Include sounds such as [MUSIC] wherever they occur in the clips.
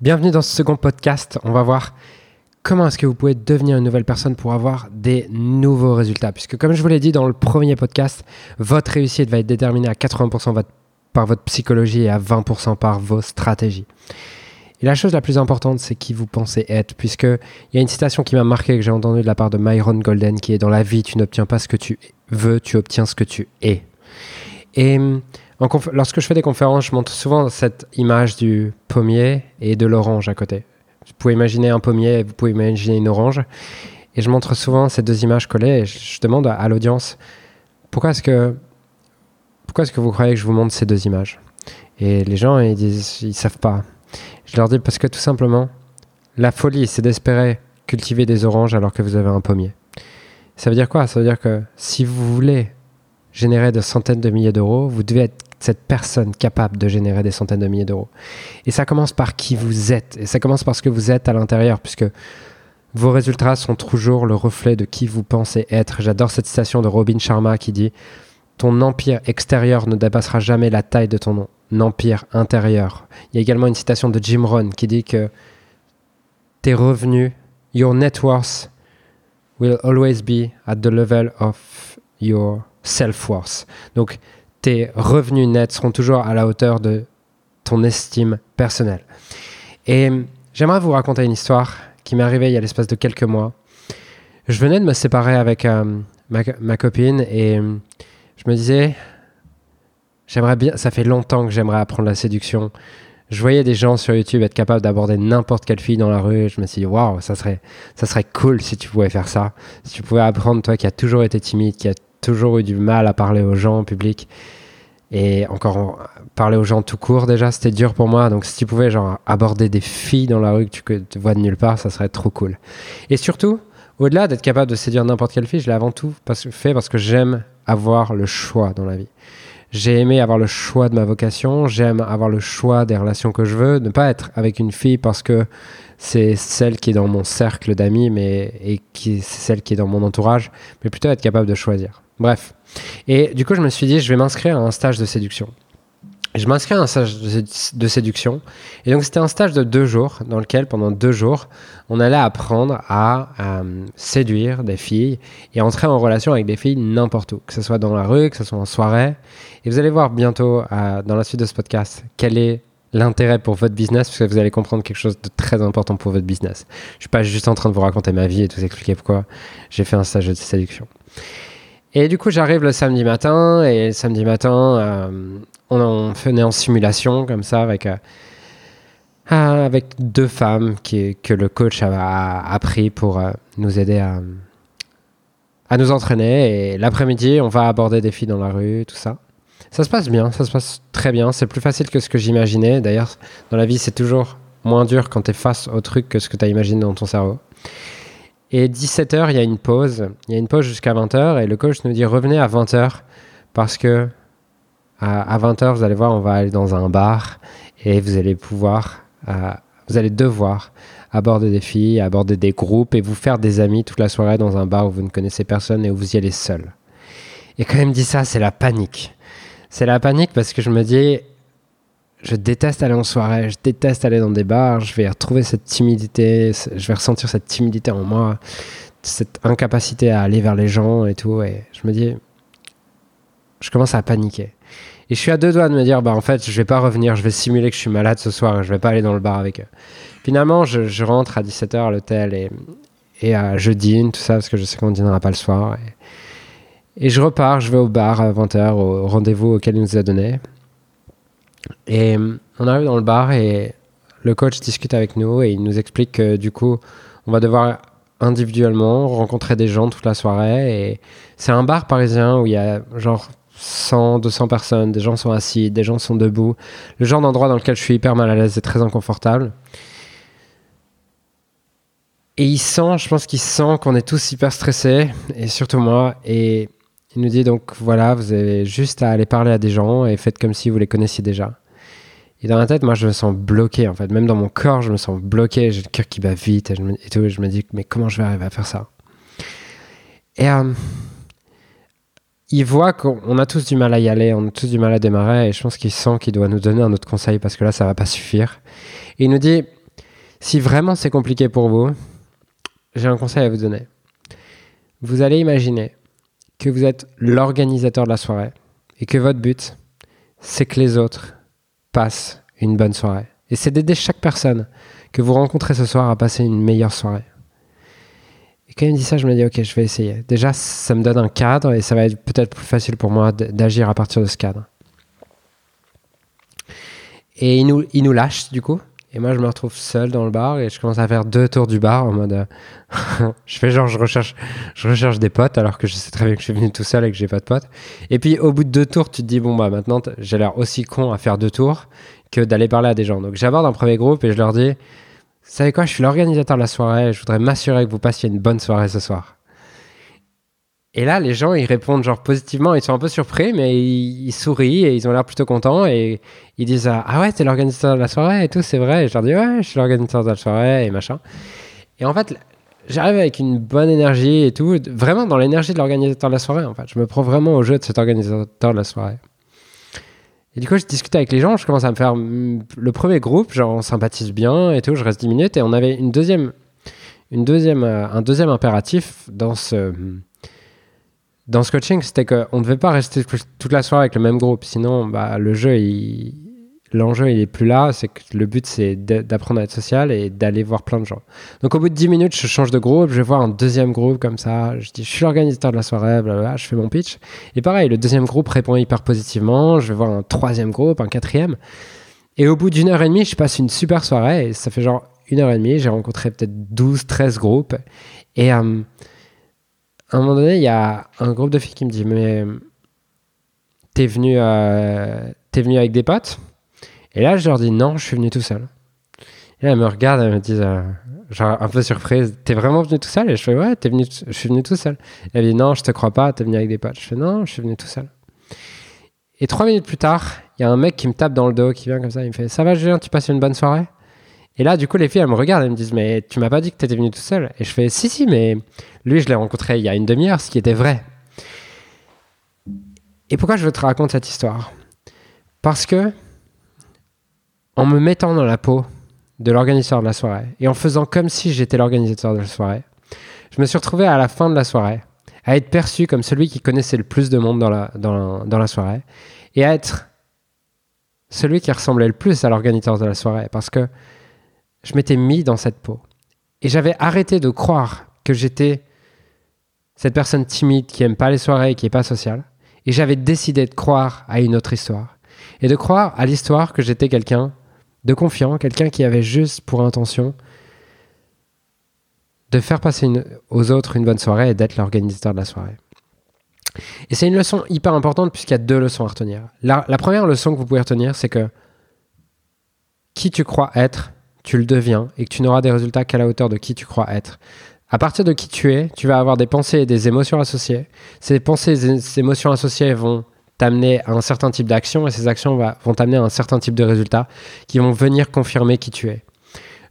Bienvenue dans ce second podcast. On va voir comment est-ce que vous pouvez devenir une nouvelle personne pour avoir des nouveaux résultats. Puisque comme je vous l'ai dit dans le premier podcast, votre réussite va être déterminée à 80% par votre psychologie et à 20% par vos stratégies. Et la chose la plus importante, c'est qui vous pensez être, puisqu'il y a une citation qui m'a marqué, que j'ai entendue de la part de Myron Golden, qui est Dans la vie, tu n'obtiens pas ce que tu veux, tu obtiens ce que tu es. Et lorsque je fais des conférences, je montre souvent cette image du pommier et de l'orange à côté. Vous pouvez imaginer un pommier, vous pouvez imaginer une orange. Et je montre souvent ces deux images collées et je, demande à, l'audience pourquoi est-ce que pourquoi est-ce que vous croyez que je vous montre ces deux images? Et les gens ils disent ils savent pas. Je leur dis parce que tout simplement la folie c'est d'espérer cultiver des oranges alors que vous avez un pommier. Ça veut dire quoi? Ça veut dire que si vous voulez générer de centaines de milliers d'euros, vous devez être cette personne capable de générer des centaines de milliers d'euros. Et ça commence par qui vous êtes. Et ça commence par ce que vous êtes à l'intérieur, puisque vos résultats sont toujours le reflet de qui vous pensez être. J'adore cette citation de Robin Sharma qui dit Ton empire extérieur ne dépassera jamais la taille de ton empire intérieur. Il y a également une citation de Jim Rohn qui dit que tes revenus, your net worth, will always be at the level of your self-worth. Donc, tes revenus nets seront toujours à la hauteur de ton estime personnelle. Et j'aimerais vous raconter une histoire qui m'est arrivée il y a l'espace de quelques mois. Je venais de me séparer avec euh, ma, copine et je me disais, j'aimerais bien, ça fait longtemps que j'aimerais apprendre la séduction. Je voyais des gens sur YouTube être capables d'aborder n'importe quelle fille dans la rue. Et je me suis dit, waouh, ça serait, ça serait cool si tu pouvais faire ça. Si tu pouvais apprendre, toi qui as toujours été timide, qui a toujours eu du mal à parler aux gens en public. Et encore, parler aux gens tout court, déjà, c'était dur pour moi. Donc, si tu pouvais, genre, aborder des filles dans la rue que tu, vois de nulle part, ça serait trop cool. Et surtout, au-delà d'être capable de séduire n'importe quelle fille, je l'ai avant tout fait parce que j'aime avoir le choix dans la vie. J'ai aimé avoir le choix de ma vocation, j'aime avoir le choix des relations que je veux, ne pas être avec une fille parce que c'est celle qui est dans mon cercle d'amis mais, et qui, c'est celle qui est dans mon entourage, mais plutôt être capable de choisir. Bref. Et du coup, je me suis dit, je vais m'inscrire à un stage de séduction. Je m'inscris à un stage de séduction. Et donc, c'était un stage de deux jours, dans lequel, pendant deux jours, on allait apprendre à euh, séduire des filles et entrer en relation avec des filles n'importe où, que ce soit dans la rue, que ce soit en soirée. Et vous allez voir bientôt, euh, dans la suite de ce podcast, quel est l'intérêt pour votre business, parce que vous allez comprendre quelque chose de très important pour votre business. Je suis pas juste en train de vous raconter ma vie et de vous expliquer pourquoi j'ai fait un stage de séduction. Et du coup, j'arrive le samedi matin, et le samedi matin, euh, on en faisait en simulation, comme ça, avec, euh, ah, avec deux femmes qui, que le coach a, appris pour euh, nous aider à, à nous entraîner. Et l'après-midi, on va aborder des filles dans la rue, tout ça. Ça se passe bien, ça se passe très bien. C'est plus facile que ce que j'imaginais. D'ailleurs, dans la vie, c'est toujours moins dur quand tu es face au truc que ce que tu as imaginé dans ton cerveau. Et 17h, il y a une pause. Il y a une pause jusqu'à 20h et le coach nous dit revenez à 20h parce que à, 20h, vous allez voir, on va aller dans un bar et vous allez pouvoir, euh, vous allez devoir aborder des filles, aborder des groupes et vous faire des amis toute la soirée dans un bar où vous ne connaissez personne et où vous y allez seul. Et quand il me dit ça, c'est la panique. C'est la panique parce que je me dis, je déteste aller en soirée, je déteste aller dans des bars, je vais retrouver cette timidité, je vais ressentir cette timidité en moi, cette incapacité à aller vers les gens et tout. Et je me dis, je commence à paniquer. Et je suis à deux doigts de me dire, bah en fait, je vais pas revenir, je vais simuler que je suis malade ce soir, je vais pas aller dans le bar avec eux. Finalement, je, rentre à 17h à l'hôtel et, je dîne, tout ça, parce que je sais qu'on ne dînera pas le soir. Et, et, je repars, je vais au bar à 20h, au rendez-vous auquel il nous a donné. Et on arrive dans le bar et le coach discute avec nous et il nous explique que du coup, on va devoir individuellement rencontrer des gens toute la soirée. Et c'est un bar parisien où il y a genre 100, 200 personnes, des gens sont assis, des gens sont debout. Le genre d'endroit dans lequel je suis hyper mal à l'aise et très inconfortable. Et il sent, je pense qu'il sent qu'on est tous hyper stressés, et surtout moi. Et il nous dit donc voilà, vous avez juste à aller parler à des gens et faites comme si vous les connaissiez déjà. Et dans la tête, moi, je me sens bloqué, en fait. Même dans mon corps, je me sens bloqué. J'ai le cœur qui bat vite et, je tout. je me dis, mais comment je vais arriver à faire ça? Et euh, il voit qu'on a tous du mal à y aller, on a tous du mal à démarrer. Et je pense qu'il sent qu'il doit nous donner un autre conseil parce que là, ça va pas suffire. Et il nous dit, Si vraiment c'est compliqué pour vous, j'ai un conseil à vous donner. Vous allez imaginer que vous êtes l'organisateur de la soirée et que votre but, c'est que les autres passent une bonne soirée. Et c'est d'aider chaque personne que vous rencontrez ce soir à passer une meilleure soirée. Et quand il me dit ça, je me dis, ok, je vais essayer. Déjà, ça me donne un cadre et ça va être peut-être plus facile pour moi d'agir à partir de ce cadre. Et il nous, il nous lâche, du coup. Et moi, je me retrouve seul dans le bar et je commence à faire deux tours du bar en mode. Euh, [LAUGHS] je fais genre, je recherche, je recherche des potes alors que je sais très bien que je suis venu tout seul et que j'ai pas de potes. Et puis, au bout de deux tours, tu te dis, bon, bah maintenant, j'ai l'air aussi con à faire deux tours que d'aller parler à des gens. Donc, j'aborde un premier groupe et je leur dis, vous savez quoi, je suis l'organisateur de la soirée et je voudrais m'assurer que vous passiez une bonne soirée ce soir. Et là, les gens, ils répondent genre positivement, ils sont un peu surpris, mais ils, sourient et ils ont l'air plutôt contents et ils disent Ah ouais, t'es l'organisateur de la soirée et tout, c'est vrai. Et je leur dis Ouais, je suis l'organisateur de la soirée et machin. Et en fait, j'arrive avec une bonne énergie et tout, vraiment dans l'énergie de l'organisateur de la soirée, en fait. Je me prends vraiment au jeu de cet organisateur de la soirée. Et du coup, je discute avec les gens, je commence à me faire mm, le premier groupe, genre on sympathise bien et tout, je reste 10 minutes et on avait une deuxième, une deuxième, euh, un deuxième impératif dans ce dans ce coaching, c'était qu'on ne devait pas rester toute la soirée avec le même groupe. Sinon, bah, le jeu, l'enjeu, il est plus là. C'est que le but, c'est d'apprendre à être social et d'aller voir plein de gens. Donc, au bout de 10 minutes, je change de groupe. Je vais voir un deuxième groupe comme ça. Je dis, je suis l'organisateur de la soirée, blablabla, je fais mon pitch. Et pareil, le deuxième groupe répond hyper positivement. Je vais voir un troisième groupe, un quatrième. Et au bout d'une heure et demie, je passe une super soirée. Et ça fait genre une heure et demie. J'ai rencontré peut-être 12, 13 groupes. Et. Euh, à un moment donné, il y a un groupe de filles qui me dit Mais t'es venu, euh, es venu avec des potes? Et là, je leur dis Non, je suis venu tout seul. Et là, elles me regardent, elles me disent, euh, genre un peu surprise T'es vraiment venu tout seul? Et je fais Ouais, es venu je suis venu tout seul. Elle dit Non, je te crois pas, t'es venu avec des potes. Je fais Non, je suis venu tout seul. Et trois minutes plus tard, il y a un mec qui me tape dans le dos, qui vient comme ça, il me fait Ça va, Julien, tu passes une bonne soirée? Et là, du coup, les filles, elles me regardent, elles me disent, mais tu m'as pas dit que tu étais venu tout seul. Et je fais, si, si, mais lui, je l'ai rencontré il y a une demi-heure, ce qui était vrai. Et pourquoi je te raconter cette histoire? Parce que, en me mettant dans la peau de l'organisateur de la soirée, et en faisant comme si j'étais l'organisateur de la soirée, je me suis retrouvé à la fin de la soirée à être perçu comme celui qui connaissait le plus de monde dans la, dans dans la soirée, et à être celui qui ressemblait le plus à l'organisateur de la soirée. Parce que je m'étais mis dans cette peau. Et j'avais arrêté de croire que j'étais cette personne timide qui aime pas les soirées et qui est pas sociale. Et j'avais décidé de croire à une autre histoire. Et de croire à l'histoire que j'étais quelqu'un de confiant, quelqu'un qui avait juste pour intention de faire passer aux autres une bonne soirée et d'être l'organisateur de la soirée. Et c'est une leçon hyper importante puisqu'il y a deux leçons à retenir. La, la première leçon que vous pouvez retenir, c'est que qui tu crois être tu le deviens et que tu n'auras des résultats qu'à la hauteur de qui tu crois être. À partir de qui tu es, tu vas avoir des pensées et des émotions associées. Ces pensées et ces émotions associées vont t'amener à un certain type d'action et ces actions vont t'amener à un certain type de résultats qui vont venir confirmer qui tu es.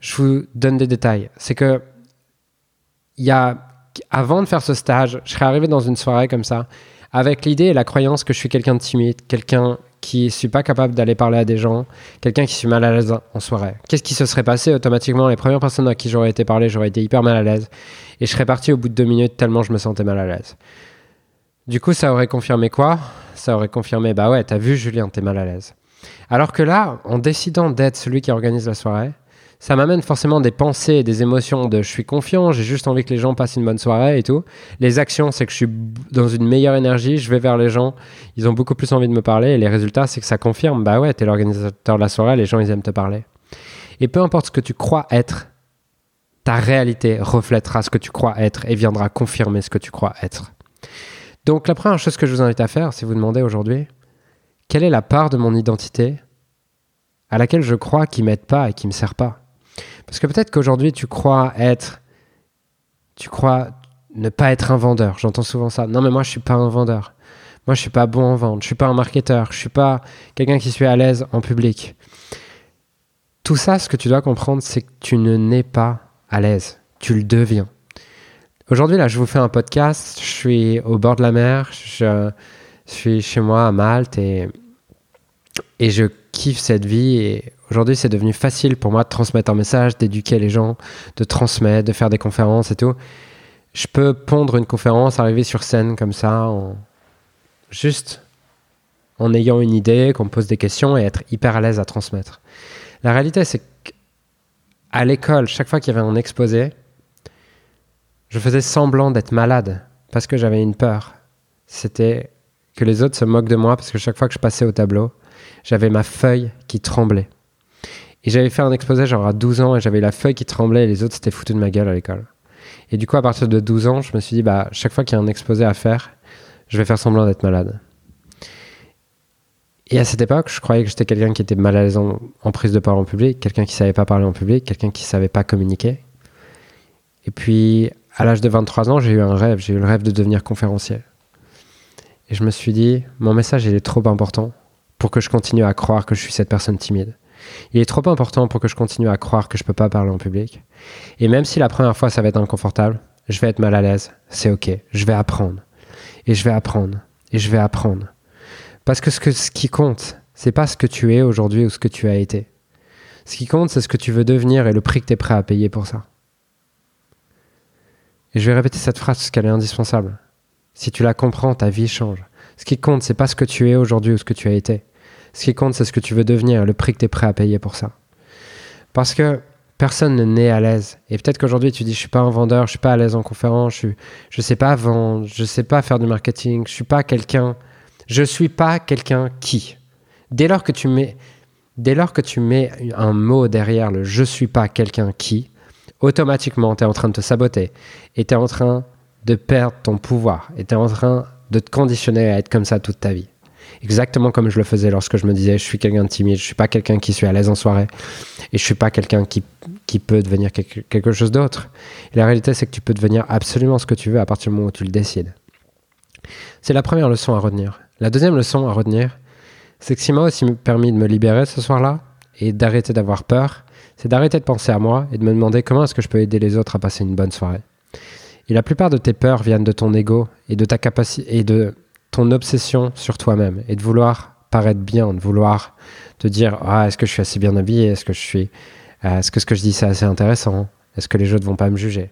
Je vous donne des détails. C'est que il y a, avant de faire ce stage, je serais arrivé dans une soirée comme ça avec l'idée et la croyance que je suis quelqu'un de timide, quelqu'un qui ne suis pas capable d'aller parler à des gens, quelqu'un qui suis mal à l'aise en soirée. Qu'est-ce qui se serait passé automatiquement? Les premières personnes à qui j'aurais été parlé, j'aurais été hyper mal à l'aise. Et je serais parti au bout de deux minutes tellement je me sentais mal à l'aise. Du coup, ça aurait confirmé quoi? Ça aurait confirmé, bah ouais, t'as vu Julien, t'es mal à l'aise. Alors que là, en décidant d'être celui qui organise la soirée, ça m'amène forcément des pensées des émotions de je suis confiant, j'ai juste envie que les gens passent une bonne soirée et tout. Les actions, c'est que je suis dans une meilleure énergie, je vais vers les gens, ils ont beaucoup plus envie de me parler et les résultats, c'est que ça confirme, bah ouais, t'es l'organisateur de la soirée, les gens, ils aiment te parler. Et peu importe ce que tu crois être, ta réalité reflètera ce que tu crois être et viendra confirmer ce que tu crois être. Donc la première chose que je vous invite à faire, c'est vous demander aujourd'hui, quelle est la part de mon identité à laquelle je crois qui m'aide pas et qui me sert pas? Parce que peut-être qu'aujourd'hui, tu crois être. Tu crois ne pas être un vendeur. J'entends souvent ça. Non, mais moi, je suis pas un vendeur. Moi, je suis pas bon en vente. Je suis pas un marketeur. Je suis pas quelqu'un qui suis à l'aise en public. Tout ça, ce que tu dois comprendre, c'est que tu ne n'es pas à l'aise. Tu le deviens. Aujourd'hui, là, je vous fais un podcast. Je suis au bord de la mer. Je, suis chez moi à Malte et, je kiffe cette vie. Aujourd'hui, c'est devenu facile pour moi de transmettre un message, d'éduquer les gens, de transmettre, de faire des conférences et tout. Je peux pondre une conférence, arriver sur scène comme ça, juste en ayant une idée, qu'on me pose des questions et être hyper à l'aise à transmettre. La réalité, c'est qu'à l'école, chaque fois qu'il y avait un exposé, je faisais semblant d'être malade parce que j'avais une peur. C'était que les autres se moquent de moi parce que chaque fois que je passais au tableau, j'avais ma feuille qui tremblait. Et j'avais fait un exposé genre à 12 ans et j'avais la feuille qui tremblait et les autres s'étaient foutus de ma gueule à l'école. Et du coup, à partir de 12 ans, je me suis dit, bah, chaque fois qu'il y a un exposé à faire, je vais faire semblant d'être malade. Et à cette époque, je croyais que j'étais quelqu'un qui était mal à l'aise en, prise de parole en public, quelqu'un qui savait pas parler en public, quelqu'un qui savait pas communiquer. Et puis, à l'âge de 23 ans, j'ai eu un rêve. J'ai eu le rêve de devenir conférencier. Et je me suis dit, mon message, il est trop important pour que je continue à croire que je suis cette personne timide. Il est trop important pour que je continue à croire que je peux pas parler en public. Et même si la première fois, ça va être inconfortable, je vais être mal à l'aise, c'est ok. Je vais apprendre. Et je vais apprendre. Et je vais apprendre. Parce que ce, que, ce qui compte, c'est pas ce que tu es aujourd'hui ou ce que tu as été. Ce qui compte, c'est ce que tu veux devenir et le prix que tu es prêt à payer pour ça. Et je vais répéter cette phrase parce qu'elle est indispensable. Si tu la comprends, ta vie change. Ce qui compte, c'est pas ce que tu es aujourd'hui ou ce que tu as été. Ce qui compte, c'est ce que tu veux devenir, le prix que tu es prêt à payer pour ça. Parce que personne ne naît à l'aise. Et peut-être qu'aujourd'hui, tu dis, je suis pas un vendeur, je suis pas à l'aise en conférence, je, ne sais pas vendre, je sais pas faire du marketing, je suis pas quelqu'un, je suis pas quelqu'un qui. Dès lors que tu mets, dès lors que tu mets un mot derrière le je suis pas quelqu'un qui, automatiquement, tu es en train de te saboter et tu es en train de perdre ton pouvoir et tu es en train de te conditionner à être comme ça toute ta vie. Exactement comme je le faisais lorsque je me disais je suis quelqu'un de timide, je suis pas quelqu'un qui suis à l'aise en soirée et je suis pas quelqu'un qui, qui peut devenir quelque, quelque chose d'autre. La réalité, c'est que tu peux devenir absolument ce que tu veux à partir du moment où tu le décides. C'est la première leçon à retenir. La deuxième leçon à retenir, c'est que ce qui m'a aussi permis de me libérer ce soir-là et d'arrêter d'avoir peur, c'est d'arrêter de penser à moi et de me demander comment est-ce que je peux aider les autres à passer une bonne soirée. Et la plupart de tes peurs viennent de ton ego et de ta capacité et de ton obsession sur toi-même et de vouloir paraître bien, de vouloir te dire ah est-ce que je suis assez bien habillé, est-ce que je suis, euh, est-ce que ce que je dis c'est assez intéressant, est-ce que les autres vont pas me juger.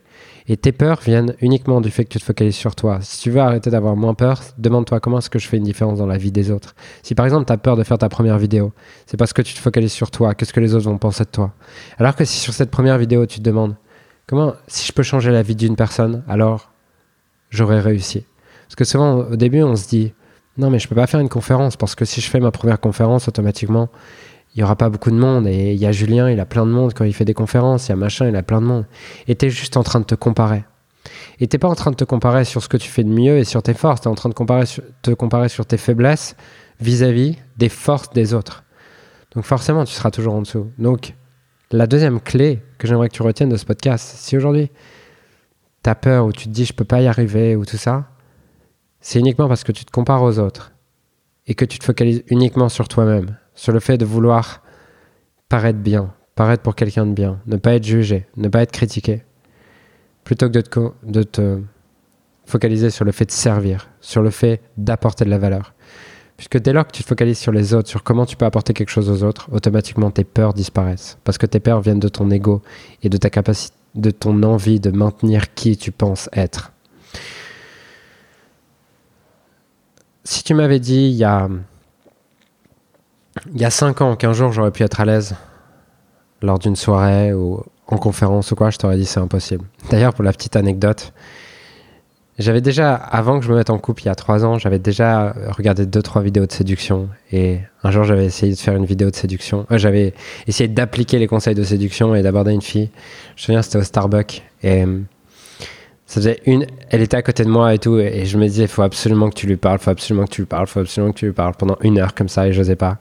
Et tes peurs viennent uniquement du fait que tu te focalises sur toi. Si tu veux arrêter d'avoir moins peur, demande-toi comment est-ce que je fais une différence dans la vie des autres. Si par exemple tu as peur de faire ta première vidéo, c'est parce que tu te focalises sur toi, qu'est-ce que les autres vont penser de toi? Alors que si sur cette première vidéo tu te demandes comment, si je peux changer la vie d'une personne, alors j'aurais réussi. Parce que souvent au début on se dit, non mais je peux pas faire une conférence parce que si je fais ma première conférence automatiquement, il y aura pas beaucoup de monde. Et il y a Julien, il a plein de monde quand il fait des conférences. Il y a machin, il a plein de monde. Et tu es juste en train de te comparer. Et t'es pas en train de te comparer sur ce que tu fais de mieux et sur tes forces. Tu es en train de comparer te comparer sur tes faiblesses vis-à-vis des forces des autres. Donc forcément, tu seras toujours en dessous. Donc la deuxième clé que j'aimerais que tu retiennes de ce podcast, si aujourd'hui tu as peur ou tu te dis je peux pas y arriver ou tout ça, c'est uniquement parce que tu te compares aux autres et que tu te focalises uniquement sur toi-même sur le fait de vouloir paraître bien, paraître pour quelqu'un de bien, ne pas être jugé, ne pas être critiqué, plutôt que de te, focaliser sur le fait de servir, sur le fait d'apporter de la valeur. Puisque dès lors que tu te focalises sur les autres, sur comment tu peux apporter quelque chose aux autres, automatiquement tes peurs disparaissent. Parce que tes peurs viennent de ton ego et de ta capacité, de ton envie de maintenir qui tu penses être. Si tu m'avais dit il y a il y a 5 ans, 15 jours, j'aurais pu être à l'aise lors d'une soirée ou en conférence ou quoi, je t'aurais dit c'est impossible. D'ailleurs, pour la petite anecdote, j'avais déjà, avant que je me mette en couple il y a 3 ans, j'avais déjà regardé 2-3 vidéos de séduction. Et un jour, j'avais essayé de faire une vidéo de séduction. Euh, j'avais essayé d'appliquer les conseils de séduction et d'aborder une fille. Je me souviens, c'était au Starbucks. Et ça faisait une, elle était à côté de moi et tout, et, je me disais, il faut absolument que tu lui parles, faut absolument que tu lui parles, faut absolument que tu lui parles pendant une heure comme ça, et j'osais pas.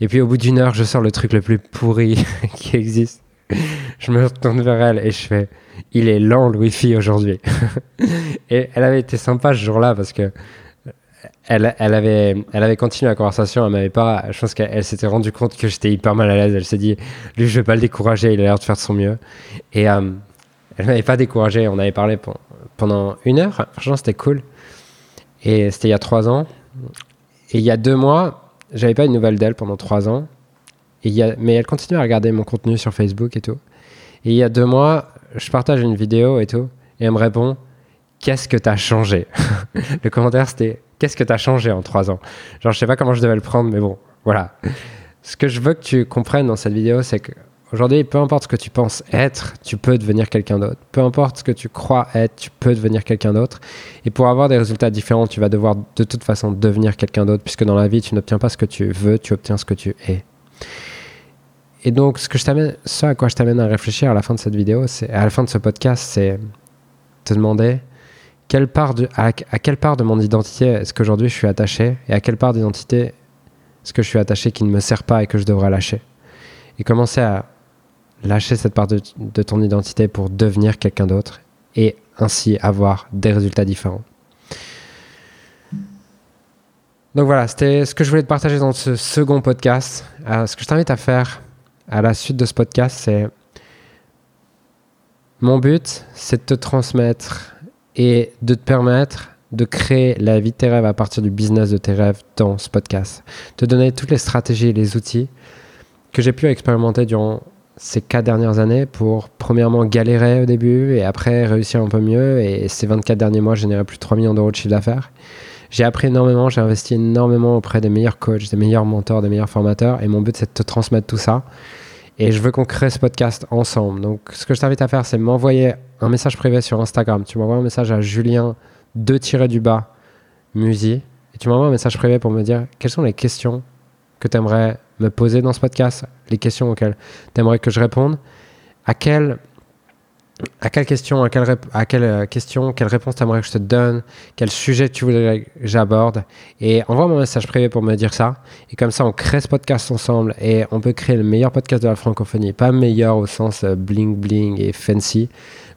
Et puis au bout d'une heure, je sors le truc le plus pourri [LAUGHS] qui existe. je me retourne vers elle et je fais, il est lent le wifi aujourd'hui. [LAUGHS] et elle avait été sympa ce jour-là parce que elle, avait, continué la conversation, elle m'avait pas, je pense qu'elle s'était rendu compte que j'étais hyper mal à l'aise, elle s'est dit, lui je vais pas le décourager, il a l'air de faire de son mieux. Et, euh, elle m'avait pas découragé. On avait parlé pendant une heure. Franchement, c'était cool. Et c'était il y a trois ans. Et il y a deux mois, j'avais pas une nouvelle d'elle pendant trois ans. Et il y a, mais elle continue à regarder mon contenu sur Facebook et tout. Et il y a deux mois, je partage une vidéo et tout. Et elle me répond Qu'est-ce que tu as changé [LAUGHS] Le commentaire, c'était Qu'est-ce que tu as changé en trois ans Genre, je sais pas comment je devais le prendre, mais bon, voilà. Ce que je veux que tu comprennes dans cette vidéo, c'est que Aujourd'hui, peu importe ce que tu penses être, tu peux devenir quelqu'un d'autre. Peu importe ce que tu crois être, tu peux devenir quelqu'un d'autre. Et pour avoir des résultats différents, tu vas devoir de toute façon devenir quelqu'un d'autre, puisque dans la vie, tu n'obtiens pas ce que tu veux, tu obtiens ce que tu es. Et donc, ce, que je t'amène, ce à quoi je t'amène à réfléchir à la fin de cette vidéo, c'est, à la fin de ce podcast, c'est te demander quelle part de, à, à quelle part de mon identité est-ce qu'aujourd'hui je suis attaché et à quelle part d'identité est-ce que je suis attaché qui ne me sert pas et que je devrais lâcher. Et commencer à lâcher cette part de, ton identité pour devenir quelqu'un d'autre et ainsi avoir des résultats différents. Donc voilà, c'était ce que je voulais te partager dans ce second podcast. Euh, ce que je t'invite à faire à la suite de ce podcast, c'est mon but, c'est de te transmettre et de te permettre de créer la vie de tes rêves à partir du business de tes rêves dans ce podcast. Te donner toutes les stratégies et les outils que j'ai pu expérimenter durant ces quatre dernières années pour, premièrement, galérer au début et après réussir un peu mieux. Et ces 24 derniers mois, j'ai généré plus de 3 millions d'euros de chiffre d'affaires. J'ai appris énormément, j'ai investi énormément auprès des meilleurs coachs, des meilleurs mentors, des meilleurs formateurs. Et mon but, c'est de te transmettre tout ça. Et je veux qu'on crée ce podcast ensemble. Donc, ce que je t'invite à faire, c'est m'envoyer un message privé sur Instagram. Tu m'envoies un message à Julien 2-du-bas Musi. Et tu m'envoies un message privé pour me dire quelles sont les questions que tu aimerais me poser dans ce podcast, les questions auxquelles tu aimerais que je réponde, à quelle, à quelle question, à quelle, à quelle euh, question, quelle réponse tu aimerais que je te donne, quel sujet tu voudrais que j'aborde? Et envoie mon message privé pour me dire ça. Et comme ça, on crée ce podcast ensemble et on peut créer le meilleur podcast de la francophonie. Pas meilleur au sens euh, bling bling et fancy,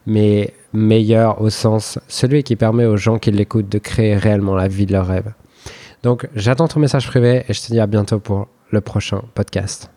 mais meilleur au sens celui qui permet aux gens qui l'écoutent de créer réellement la vie de leur rêve. Donc j'attends ton message privé et je te dis à bientôt pour le prochain podcast.